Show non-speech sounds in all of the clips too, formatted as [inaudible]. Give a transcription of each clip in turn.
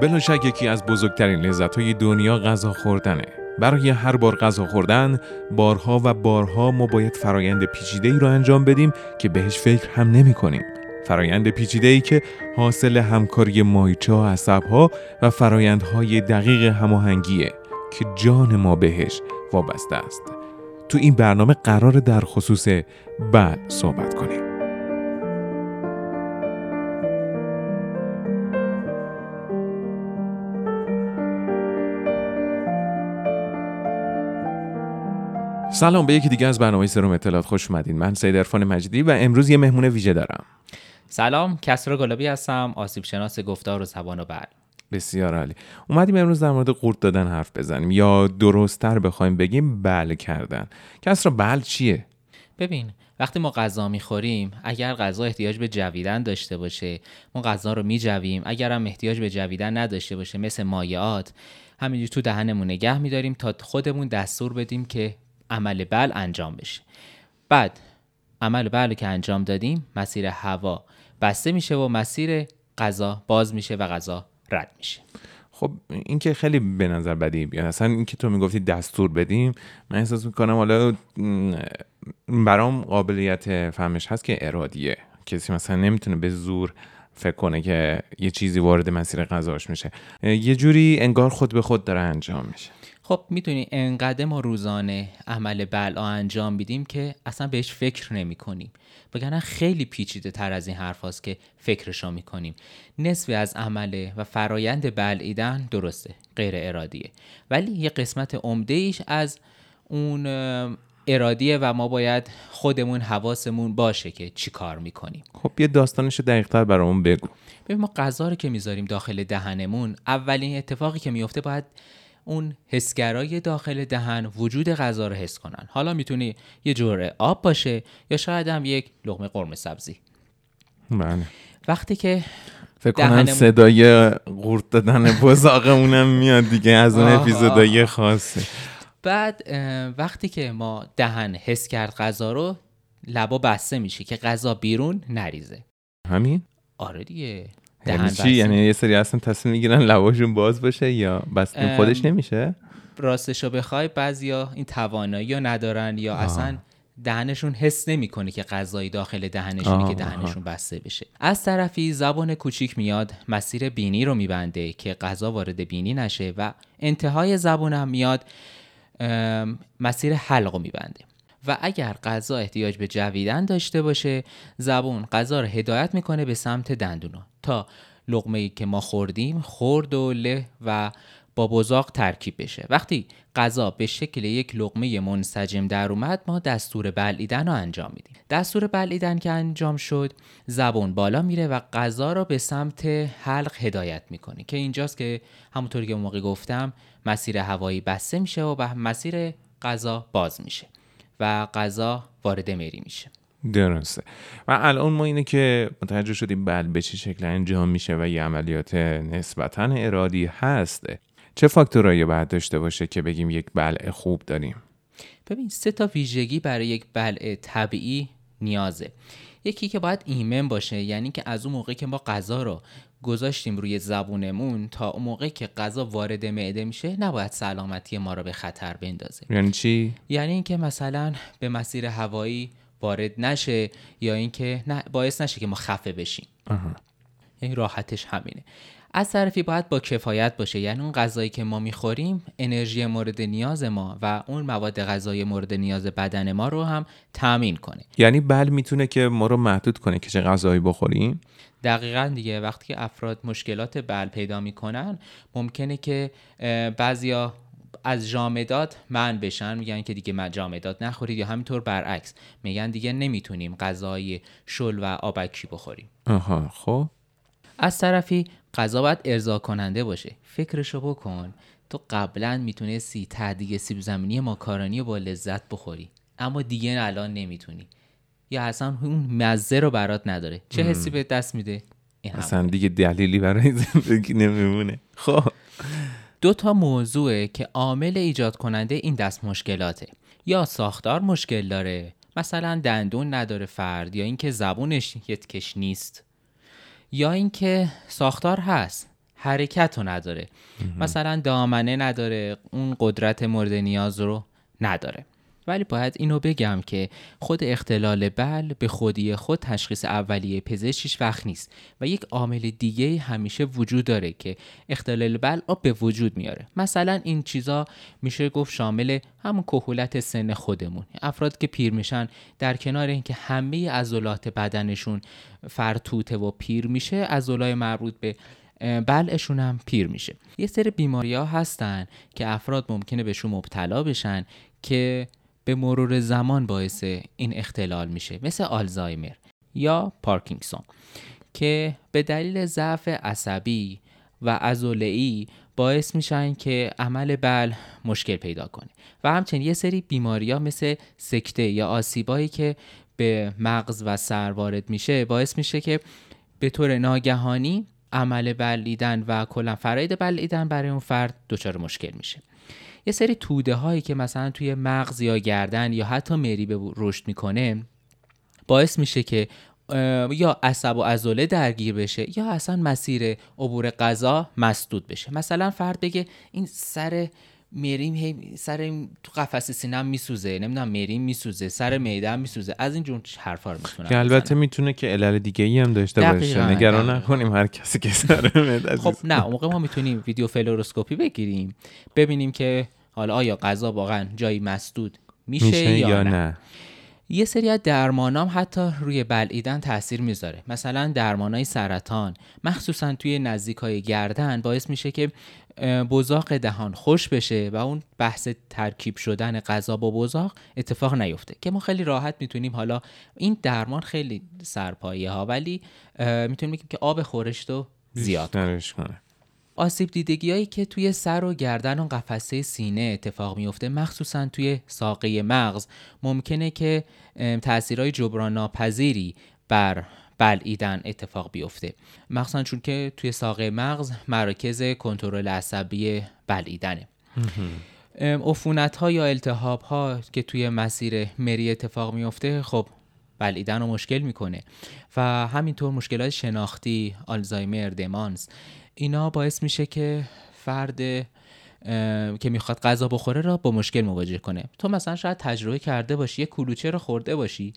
بلا شک یکی از بزرگترین لذت های دنیا غذا خوردنه برای هر بار غذا خوردن بارها و بارها ما باید فرایند پیچیده ای رو انجام بدیم که بهش فکر هم نمی کنیم. فرایند پیچیده ای که حاصل همکاری مایچه ها ها و فرایندهای دقیق هماهنگیه که جان ما بهش وابسته است. تو این برنامه قرار در خصوص بل صحبت کنیم. سلام به یکی دیگه از برنامه سروم اطلاعات خوش اومدین. من سید عرفان مجیدی و امروز یه مهمون ویژه دارم. سلام کسرا گلابی هستم آسیب شناس گفتار و زبان و بل بسیار عالی. اومدیم امروز در مورد قورت دادن حرف بزنیم. یا درستتر بخوایم بگیم بل کردن. کسرا بل چیه؟ ببین وقتی ما غذا می‌خوریم اگر غذا احتیاج به جویدن داشته باشه ما غذا رو میجویم اگر هم احتیاج به جویدن نداشته باشه مثل مایعات همینجور تو دهنمون نگه میداریم تا خودمون دستور بدیم که عمل بل انجام بشه. بعد عمل بل که انجام دادیم مسیر هوا بسته میشه و مسیر غذا باز میشه و غذا رد میشه. خب این که خیلی به نظر بدی بیاد اصلا این که تو می‌گفتی دستور بدیم من احساس می‌کنم حالا برام قابلیت فهمش هست که ارادیه. کسی مثلا نمی‌تونه به زور فکر کنه که یه چیزی وارد مسیر غذاش میشه. یه جوری انگار خود به خود داره انجام میشه. خب می‌دونی انقدر ما روزانه عمل بلا انجام بیدیم که اصلا بهش فکر نمی کنیم بگنن خیلی پیچیده تر از این حرف هاست که فکرشو می کنیم نصفی از عمله و فرایند بلعیدن درسته غیر ارادیه. ولی یه قسمت عمده ایش از اون ارادیه و ما باید خودمون حواسمون باشه که چی کار می‌کنیم. خب یه داستانش دقیقتر برامون بگو. ببین ما غذا رو که می‌ذاریم داخل دهنمون اولین اتفاقی که میفته باید اون حسگرای داخل دهن وجود غذا رو حس کنن. حالا می‌تونه یه جور آب باشه یا شاید هم یک لغمه قرمه سبزی. بله. وقتی که فکر کنم صدای قورت دادن بزاقمونم میاد دیگه از اون اپیزودای خاصه. بعد وقتی که ما دهن حس کرد غذا رو لبا بسته میشه که غذا بیرون نریزه. همین؟ آره دیگه. یعنی چی؟ یعنی یه سری اصلا تصمیم می‌گیرن لباشون باز باشه یا بس خودش نمیشه؟ راستش رو بخوای بعضیا این توانایی رو ندارن یا اصلا دهنشون حس نمی‌کنه که غذایی داخل دهنشونه که دهنشون بسته بشه. از طرفی زبان کوچیک میاد مسیر بینی رو میبنده که غذا وارد بینی نشه و انتهای زبان هم میاد مسیر حلق رو میبنده. و اگر غذا احتیاج به جویدن داشته باشه زبون غذا رو هدایت می‌کنه به سمت دندونا تا لقمه ای که ما خوردیم خورد و له و با بزاق ترکیب بشه. وقتی غذا به شکل یک لقمه منسجم در اومد ما دستور بلعیدن رو انجام میدیم. دستور بلعیدن که انجام شد زبون بالا میره و غذا رو به سمت حلق هدایت می‌کنه. که اینجاست که همونطور که موقع گفتم مسیر هوایی بسته میشه و مسیر غذا باز میشه. و غذا وارد مری میشه. درسته. و الان ما اینه که متوجه شدیم بل به چه شکل انجام میشه و یه عملیات نسبتا ارادی هست. چه فاکتورایی باید داشته باشه که بگیم یک بلع خوب داریم؟ ببین سه تا ویژگی برای یک بلع طبیعی نیازه. یکی که باید ایمن باشه یعنی که از اون موقع که ما غذا رو گذاشتیم روی زبونمون تا اون موقع که غذا وارد معده میشه نباید سلامتی ما رو به خطر بندازه. یعنی چی؟ یعنی اینکه مثلا به مسیر هوایی وارد نشه یا اینکه نه باعث نشه که ما خفه بشیم. یعنی راحتش همینه. از طرفی باید با کفایت باشه. یعنی اون غذایی که ما می‌خوریم انرژی مورد نیاز ما و اون مواد غذایی مورد نیاز بدن ما رو هم تامین کنه. یعنی بل می‌تونه که ما رو محدود کنه که چه غذایی بخوریم؟ دقیقا دیگه. وقتی که افراد مشکلات بل پیدا می‌کنن ممکنه که بعضیا از جامدات من بشن. میگن که دیگه جامدات نخورید یا همینطور برعکس. میگن دیگه نمی‌تونیم غذای شل و آبکی بخوریم. آها خب. از طرفی غذا باید ارضا کننده باشه. فکرشو بکن. تو قبلا می‌تونستی تعدیق سیب زمینی ماکارونی با لذت بخوری. اما دیگه الان نمی‌تونی. یا اصلا اون مزه رو برات نداره. چه حسی به دست میده؟ اصلا دیگه دلیلی برای زندگی نمیمونه. خب. دو تا موضوعه که عامل ایجاد کننده این دست مشکلاته. یا ساختار مشکل داره مثلا دندون نداره فرد یا اینکه زبونش یتکش نیست. یا اینکه ساختار هست حرکت رو نداره مثلا دامنه نداره اون قدرت مورد نیاز رو نداره. ولی باید اینو بگم که خود اختلال بل به خودی خود تشخیص اولیه پزشکیش وقت نیست و یک عامل دیگه همیشه وجود داره که اختلال بل رو به وجود میاره. مثلا این چیزا میشه گفت شامل همون کهولت سن خودمون. افراد که پیر میشن در کنار اینکه همه عضلات بدنشون فرتوته و پیر از عضلای مربوط به بلعشون هم پیر میشه. یه سری بیماری ها هستن که افراد ممکنه بهشون مبتلا بشن که به مرور زمان باعث این اختلال میشه مثل آلزایمر یا پارکینگسون که به دلیل ضعف عصبی و ازولعی باعث میشن که عمل بل مشکل پیدا کنه. و همچنین یه سری بیماری ها مثل سکته یا آسیبایی که به مغز و سر وارد میشه باعث میشه که به طور ناگهانی عمل بلعیدن و کلا فراید بلعیدن برای اون فرد دچار مشکل میشه. یه سری توده هایی که مثلا توی مغز یا گردن یا حتی مری به رشد می‌کنه باعث میشه که یا عصب و عضله درگیر بشه یا اصلا مسیر عبور غذا مسدود بشه. مثلا فرد بگه این سر مریم هی سر تو قفس سینم میسوزه نمی‌دونم مریم میسوزه سر میدم میسوزه. از این جون حرفا رو می‌تونه که البته می‌تونه که علل دیگه ای هم داشته باشه. نگران نکنیم هر کسی که سر خب نه اون موقع ما می‌تونیم ویدیو فلوروسکوپی بگیریم. ببینیم که حالا آیا غذا واقعا جایی مسدود میشه, یا, نه. یه سری از درمانام حتی روی بلعیدن تاثیر می‌ذاره. مثلا درمانای سرطان مخصوصا توی نزدیک های گردن باعث میشه که بزاق دهان خوش بشه و اون بحث ترکیب شدن غذا با بزاق اتفاق نیفته. که ما خیلی راحت می‌تونیم حالا این درمان خیلی سرپایه ها ولی می‌تونیم بگیم که آب خورشت رو زیاد کنه. آسیب دیدگی هایی که توی سر و گردن و قفسه سینه اتفاق میفته مخصوصا توی ساقه مغز ممکنه که تاثیرهای جبران ناپذیری بر بلعیدن اتفاق بیفته. مخصوصا چون که توی ساقه مغز مراکز کنترل عصبی بلعیدنه. عفونت ها یا التهاب ها که توی مسیر مری اتفاق میفته خب بلعیدن رو مشکل می‌کنه. و همینطور مشکلات شناختی آلزایمر دمانس. اینا باعث میشه که فرد که می‌خواد غذا بخوره را با مشکل مواجه کنه. تو مثلا شاید تجربه کرده باشی یه کلوچه رو خورده باشی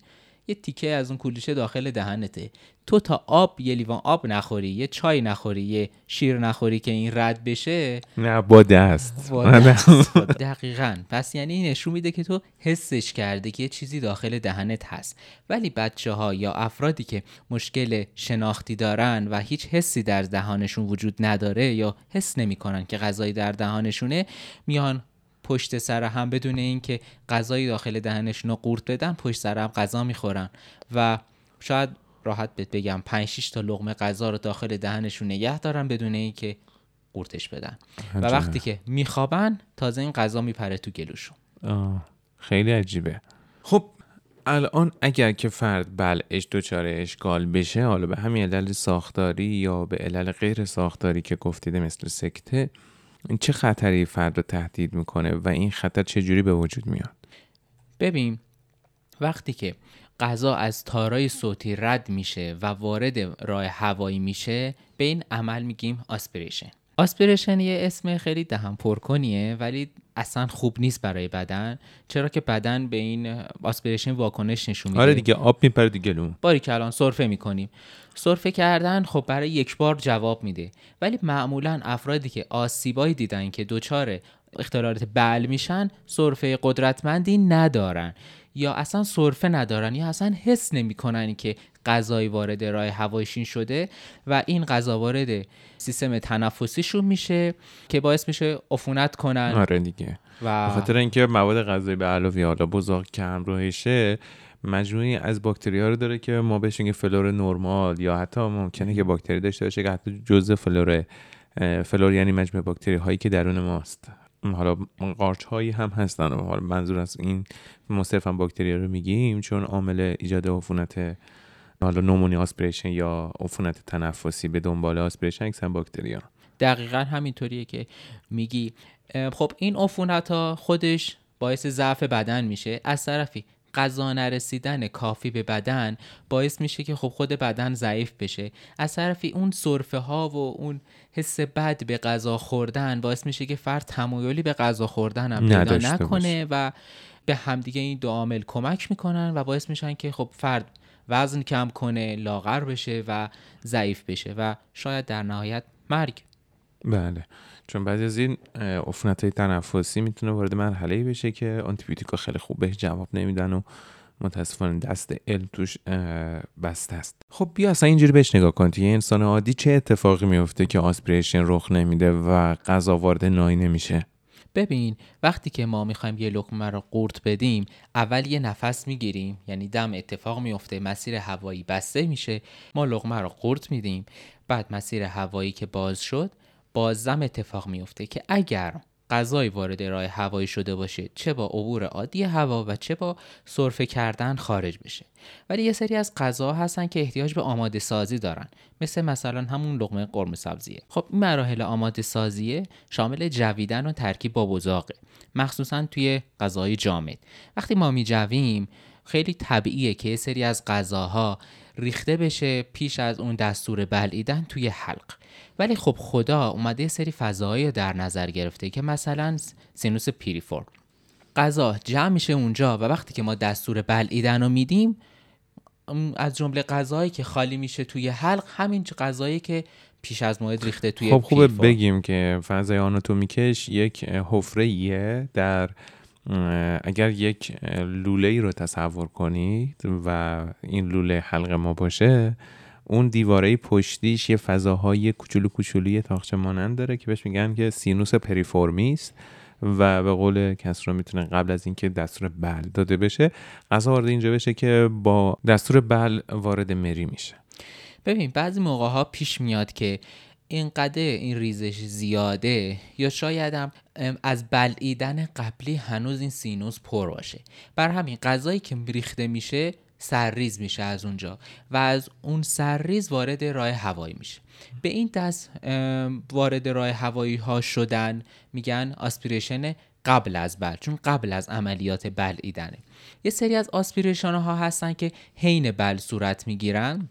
یه تیکه از اون کلوچه داخل دهنته. تو تا آب یه لیوان آب نخوری یه چای نخوری یه شیر نخوری که این رد بشه. نه با دست, [laughs] [laughs] دقیقا. پس یعنی نشون میده که تو حسش کرده که یه چیزی داخل دهنت هست. ولی بچه ها یا افرادی که مشکل شناختی دارن و هیچ حسی در دهانشون وجود نداره یا حس نمی‌کنن که غذایی در دهانشونه میان پشت سر هم بدون اینکه غذایی داخل دهنشون رو قورت بدن پشت سر هم غذا می‌خورن. و شاید راحت بهت بگم 5 6 تا لقمه غذا رو داخل دهنشون نگه دارن بدون اینکه قورتش بدن. و وقتی که میخوابن تازه این غذا میپره تو گلوشون. خیلی عجیبه. خب الان اگر که فرد بلعش دچار اشکال بشه حالا به همین علل ساختاری یا به علل غیر ساختاری که گفتیده مثل سکته این چه خطری فرد رو تهدید می‌کنه و این خطر چه جوری به وجود میاد؟ ببین وقتی که غذا از تارای صوتی رد میشه و وارد راه هوایی میشه به این عمل میگیم آسپریشن. آسپریشن یه اسم خیلی دهن پرکنیه ولی اصلا خوب نیست برای بدن چرا که بدن به این آسپریشن واکنش نشون میده. آره دیگه آب میپره دیگه لون باری که الان سرفه می‌کنیم. سرفه کردن خب برای یک بار جواب میده. ولی معمولا افرادی که آسیبایی دیدن که دچار اختلالات بل میشن سرفه قدرتمندی ندارن. یا اصلا سرفه ندارن یا اصلا حس نمی‌کنن که غذایی وارد راه هوایشین شده و این غذا وارد سیستم تنفسیشون میشه که باعث میشه عفونت کنن. آره دیگه. به خاطر اینکه مواد غذایی به علاوه حالا بزاق که همراهشه مجموعی از باکتری ها رو داره که ما بهش فلور نرمال یا حتی ممکنه که باکتری داشته باشه که حتی جزء فلور فلور یعنی مجموعه باکتری هایی که درون ماست. حالا قارچ هایی هم هستن. حالا منظور از این ما صرفا باکتری رو میگیم چون عامل ایجاد عفونت حالا نومونی آسپریشن یا عفونت تنفسی به دنبال آسپریشن اکثر باکتری ها دقیقا همینطوریه که میگی. خب این عفونت ها خودش باعث ضعف بدن میشه. از طرفی غذا نرسیدن کافی به بدن باعث میشه که خب خود بدن ضعیف بشه. از طرفی اون سرفه ها و اون حس بد به غذا خوردن باعث میشه که فرد تمایلی به غذا خوردن هم پیدا نکنه و به همدیگه این دو عامل کمک می‌کنن و باعث میشن که خب فرد وزن کم کنه لاغر بشه و ضعیف بشه و شاید در نهایت مرگ. بله. چون بعضی از این عفونت های تنفسی می‌تونه وارد مرحله بشه که آنتیبیوتیکا خیلی خوب بهش جواب نمیدن و متاسفانه دست ال توش بسته است. خب بیا اصلا اینجوری بهش نگاه کن. یه انسان عادی چه اتفاقی میفته که آسپریشن رخ نمیده و غذا وارد نای نمیشه؟ ببین وقتی که ما می‌خوایم یه لقمه رو قورت بدیم اول یه نفس می‌گیریم یعنی دم اتفاق میفته مسیر هوایی بسته میشه ما لقمه رو قورت میدیم. بعد مسیر هوایی که باز شد بازم اتفاق میفته که اگر غذای وارد راه هوایی شده باشه چه با عبور عادی هوا و چه با سرفه کردن خارج بشه. ولی یه سری از غذا هستن که احتیاج به آماده سازی دارن. مثل مثلا همون لقمه قرمه سبزیه. خب این مراحل آماده سازیه شامل جویدن و ترکیب با بزاقه. مخصوصا توی غذای جامد. وقتی ما میجویم خیلی طبیعیه که یه سری از غذاها ریخته بشه پیش از اون دستور بلعیدن توی حلق. ولی خب خدا اومده یه سری فضاهایی در نظر گرفته که مثلا سینوس پیریفورم غذا جمع میشه اونجا و وقتی که ما دستور بلعیدن رو میدیم از جمله غذایی که خالی میشه توی حلق همین غذایی که پیش از موعد ریخته توی خب خوبه بگیم که فضای آناتومیکش یک حفره داره اگر یک لوله ای رو تصور کنید و این لوله حلق ما باشه اون دیواره پشتیش یه فضاهای کوچولو کوچولوی تاخچه مانند داره که بهش میگن که سینوس piriformis و به قول کسرا می‌تونه قبل از اینکه دستور بلع داده بشه غذا وارد اینجا بشه که با دستور بلع وارد مری میشه. ببین بعضی موقع ها پیش میاد که اینقدر این ریزش زیاده یا شاید هم از بلعیدن قبلی هنوز این سینوس پر باشه. بر همین غذایی که ریخته میشه سرریز میشه از اونجا و از اون سرریز وارد راه هوایی میشه. به این دست وارد راه هوایی ها شدن میگن آسپیریشن قبل از بل چون قبل از عملیات بلعیدنه. یه سری از aspiration ها هستن که حین بلع صورت می‌گیرن.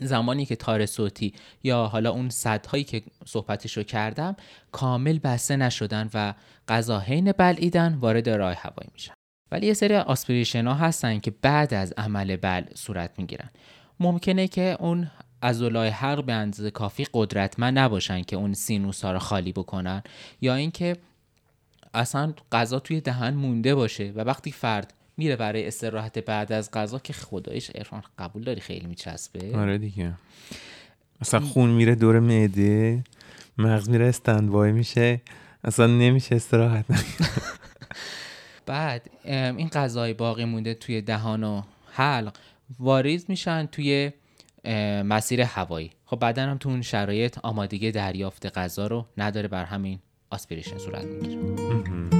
زمانی که تار صوتی یا حالا اون سدهایی که صحبتشو کردم کامل بسته نشدن و غذا حین بلعیدن وارد راه هوایی میشن. ولی یه سری aspiration ها هستن که بعد از عمل بلع صورت می‌گیرن. ممکنه که اون عضلای حلق به اندازه کافی قدرتمند نباشن که اون سینوس ها رو خالی بکنن یا اینکه اصلا غذا توی دهن مونده باشه و وقتی فرد میره برای استراحت بعد از غذا که خدایش ارفان قبول داری خیلی میچسبه. آره دیگه. اصلا خون میره دور معده مغز میره استندبای میشه اصلا نمیشه استراحت [laughs] بعد این غذای باقی مونده توی دهان و حلق واریز میشن توی مسیر هوایی. خب بعدا هم تو اون شرایط آمادگی دریافت غذا رو نداره بر همین آسپیریشن صورت می‌گیره.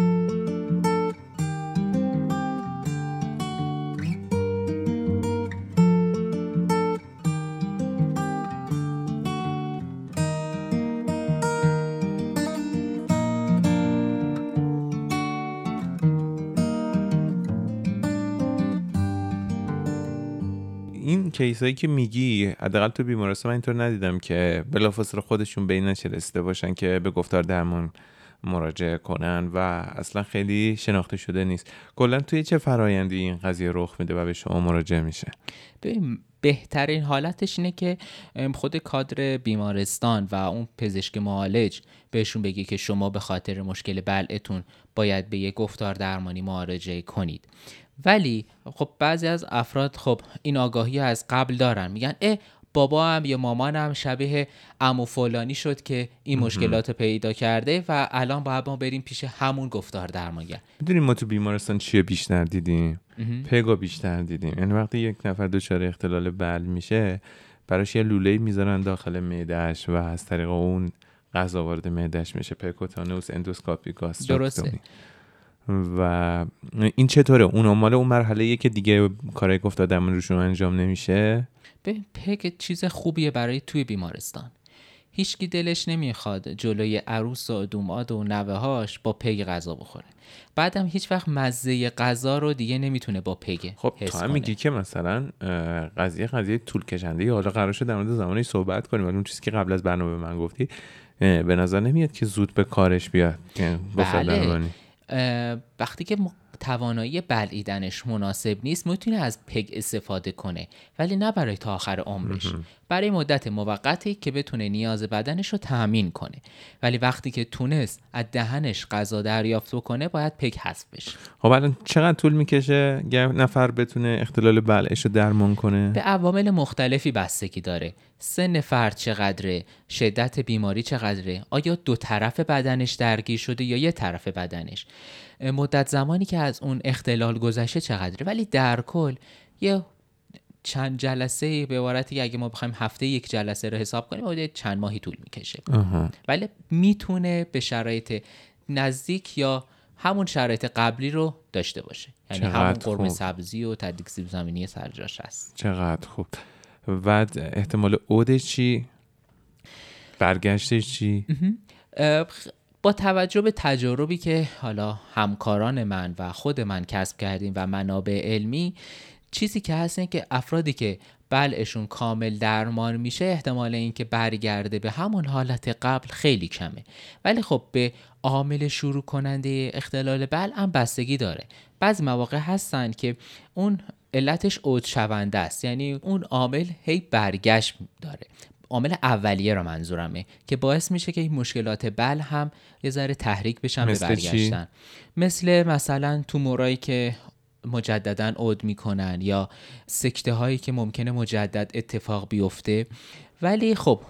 کیسایی که میگی حداقل تو بیمارستان من اینطور ندیدم که بلافاصله خودشون این رسیده باشن که به گفتار درمان مراجعه کنن و اصلا خیلی شناخته شده نیست. کلا توی چه فرایندی این قضیه رخ میده و به شما مراجعه میشه؟ ببین بهترین حالتش اینه که خود کادر بیمارستان و اون پزشک معالج بهشون بگی که شما به خاطر مشکل بلعتون باید به یک گفتار درمانی مراجعه کنید. ولی خب بعضی از افراد خب این آگاهی از قبل دارن. میگن اه بابا هم یا مامانم شبیه امو فلانی شد که این مشکلات پیدا کرده و الان باید ما بریم پیش همون گفتار درمانگر می‌دونیم ما تو بیمارستان چیه بیشتر دیدیم؟ پگا بیشتر دیدیم. یعنی وقتی یک نفر دچار اختلال بل میشه براش یه لوله می‌ذارن داخل معدهش و از طریق اون غذا وارد معدهش میشه. پرکوتانوس اندوسکاپی درسته. و این چطوره؟ اون مال اون مرحله که دیگه کارهای گفت درمان روشون انجام نمیشه؟ به پک چیز خوبیه برای توی بیمارستان. هیچکی دلش نمی‌خواد جلوی عروس و دوماد و نوههاش با پگ غذا بخوره. بعدم هیچ وقت مزه غذا رو دیگه نمی‌تونه با پگ خب تو هم میگی که مثلا قضیه قضیه طول کشنده. حالا قرار شد در مورد زمانی صحبت کنیم. ولی اون چیزی که قبل از برنامه من گفتی به نظر نمیاد که زود به کارش بیاد. بله. وقتی که توانایی بلعیدنش مناسب نیست می‌تونه از پگ استفاده کنه ولی نه برای تا آخر عمرش. برای مدت موقتی که بتونه نیاز بدنش رو تأمین کنه. ولی وقتی که تونست از دهنش غذا دریافت کنه باید پگ حذف بشه. خب الان چقدر طول می‌کشه یه نفر بتونه اختلال بلعش رو درمان کنه؟ به عوامل مختلفی بستگی داره. سن فرد چقدره؟ شدت بیماری چقدره؟ آیا دو طرف بدنش درگیر شده یا یه طرف بدنش؟ مدت زمانی که از اون اختلال گذشته چقدره؟ ولی در کل یه چند جلسه به عبارتی اگه ما بخوایم هفته یک جلسه رو حساب کنیم باید چند ماهی طول می‌کشه. ولی می‌تونه به شرایط نزدیک یا همون شرایط قبلی رو داشته باشه. یعنی همون قرمه سبزی و تدریک سیب زمینی سرجاش هست. چقدر خوب. و احتمال اودش چی؟ برگشتش چی؟ با توجه به تجاربی که حالا همکاران من و خود من کسب کردیم و منابع علمی چیزی که هست اینه که افرادی که بلعشون کامل درمان میشه احتمال اینکه برگرده به همون حالت قبل خیلی کمه. ولی خب به عامل شروع کننده اختلال بل هم بستگی داره. بعضی مواقع هستن که اون علتش اوج شونده است. یعنی اون عامل هی برگشت داره. عامل اولیه رو منظورمه که باعث میشه که این مشکلات بل هم یه ذره تحریک بشن به برگشتن. مثل مثلا تومورایی که مجددا عود می‌کنن یا سکته هایی که ممکنه مجدد اتفاق بیفته. ولی خب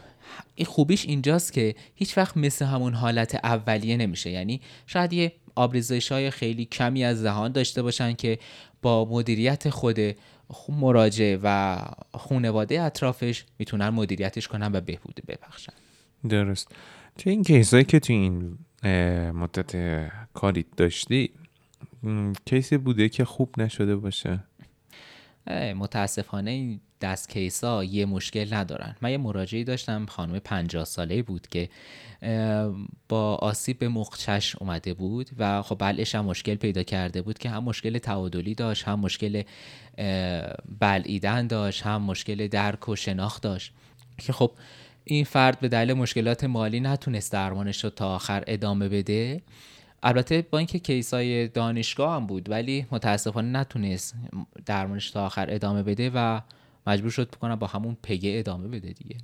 این خوبیش اینجاست که هیچ وقت مثل همون حالت اولیه نمیشه. یعنی شاید یه آبریزش های خیلی کمی از دهان داشته باشن که با مدیریت خود مراجع و خونواده اطرافش می‌تونن مدیریتش کنن و بهبود ببخشن. درست. تو این کیسایی که تو این مدت کاری داشتی کیسی بوده که خوب نشده باشه؟ متاسفانه این دست کیسا یه مشکل ندارن. من یه مراجعی داشتم خانم 50 ساله بود که با آسیب به مخچش اومده بود و خب بلعش هم مشکل پیدا کرده بود که هم مشکل تعادلی داشت هم مشکل بلعیدن داشت هم مشکل درک و شناخت داشت. که خب این فرد به دلیل مشکلات مالی نتونست درمانش رو تا آخر ادامه بده. البته با اینکه کیسای دانشگاه هم بود ولی متاسفانه نتونست درمانش تا آخر ادامه بده و مجبور شد بکنم با همون پگه ادامه بده دیگه.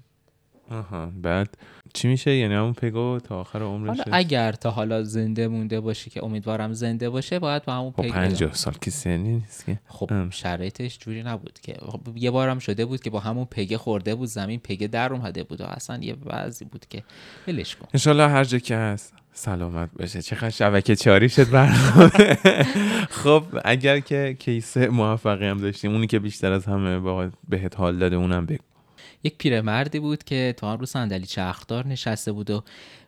آها بعد چی میشه؟ یعنی همون پگو تا آخر عمرش حالا اگر تا حالا زنده مونده باشه که امیدوارم زنده باشه باید با همون خب پگو 50 سال که سنی نیست که. خب شرایطش جوری نبود که. خب یه بارم شده بود که با همون پگه خورده بود زمین پگه در اومده بود و اصلا یه وضعی بود که ولش کن. ان هر جا که هست. سلامت باشه. چقدر شبکه چاری شد برنامه. [laughs] خب اگر که کیس موفقی هم داشتیم اونی که بیشتر از همه بهت حال داده اونم بگو. یک پیرمردی بود که تو رو صندلی چرخدار نشسته بود و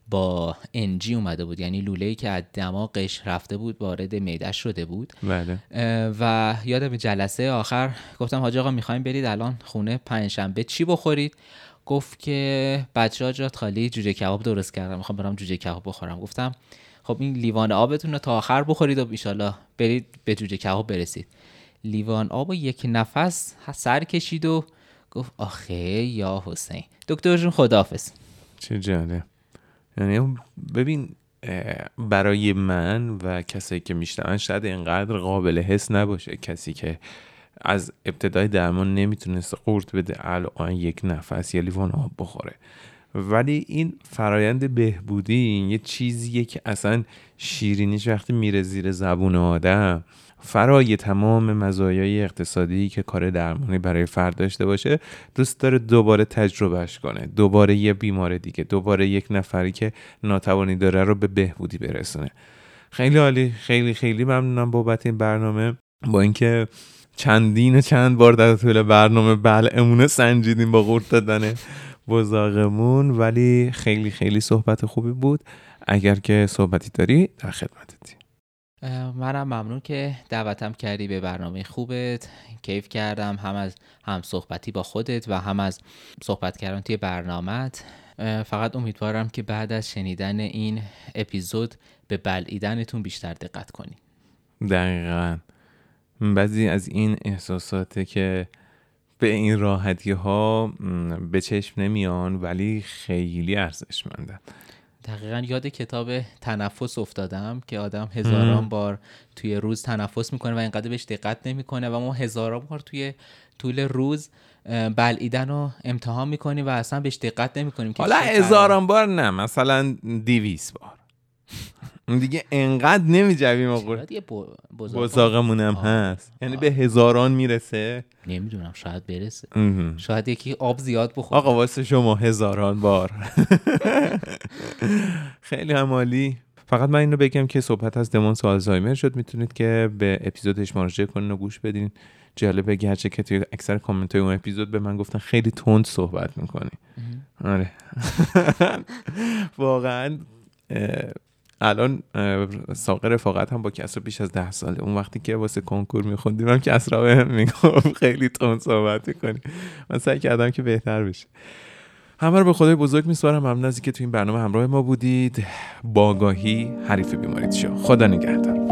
با انجی اومده بود. یعنی لوله که از دماغش رفته بود وارد معدش شده بود. بله. و یادم جلسه آخر گفتم حاج آقا می‌خوایم برید الان خونه پنجشنبه چی بخورید؟ گفت که بچه ها جات خالی جوجه کباب درست کردم می‌خوام برم جوجه کباب بخورم. گفتم خب این لیوان آبتون رو تا آخر بخورید و ایشالا برید به جوجه کباب برسید. لیوان آب و یک نفس سر کشید و گفت آخه یا حسین. دکتر جون خداحافظ. چه جاله یعنی ببین برای من و کسایی که میشنون شاید اینقدر قابل حس نباشه کسی که از ابتدای درمان نمی‌تونست قورت بده الان یک نفس یا لیوان آب بخوره. ولی این فرایند بهبودی یه چیزیه که اصلا شیرینیش وقتی میره زیر زبون آدم فرای تمام مزایای اقتصادی که کار درمانی برای فرد داشته باشه دوست داره دوباره تجربهش کنه. دوباره یه بیمار دیگه دوباره یک نفری که ناتوانی داره رو به بهبودی برسونه. خیلی عالی خیلی خیلی ممنونم بابت این برنامه. با اینکه چندین چند بار در طول برنامه بله سنجیدیم با قورت دادن بزاقمون ولی خیلی خیلی صحبت خوبی بود. اگر که صحبتی داری در خدمتتی منم ممنون که دعوتم کردی به برنامه خوبت. کیف کردم هم از هم صحبتی با خودت و هم از صحبت کردن توی برنامهت. فقط امیدوارم که بعد از شنیدن این اپیزود به بلعیدنتون بیشتر دقت کنید دقیقا. بعضی از این احساساته که به این راحتی ها به چشم نمیان ولی خیلی ارزشمندن دقیقا یاد کتاب تنفس افتادم که آدم هزاران بار توی روز تنفس می‌کنه و اینقدر بهش دقت نمی‌کنه و ما هزاران بار توی طول روز بلعیدن رو امتحان می‌کنیم و اصلا بهش دقت نمی‌کنیم حالا هزاران بار نه مثلا دیویس بار. دیگه انقدر نمیجویم آقا. بزاقمون هم هست. یعنی به هزاران می‌رسه. نمی‌دونم شاید برسه. شاید یکی آب زیاد بخور آقا واسه شما هزاران بار. [laughs] خیلی همالی فقط من اینو بگم که صحبت از دمانس آلزایمر شد. می‌تونید که به اپیزودش مراجعه کنین و گوش بدین. جالبه گرچه که توی اکثر کامنت های اون اپیزود به من گفتن خیلی تند صحبت می‌کنی. آره. [laughs] واقعا الان ساقه رفاقت هم با کسرا بیش از ده ساله. اون وقتی که واسه کنکور میخوندیم هم کسرا به می‌گفت خیلی تون صحبت می‌کنی. من سعی کردم که بهتر بشه. همه رو به خدای بزرگ میسپارم. ممنون از که تو این برنامه همراه ما بودید. باگاهی حریف بیماریت شو. خدا نگهدار.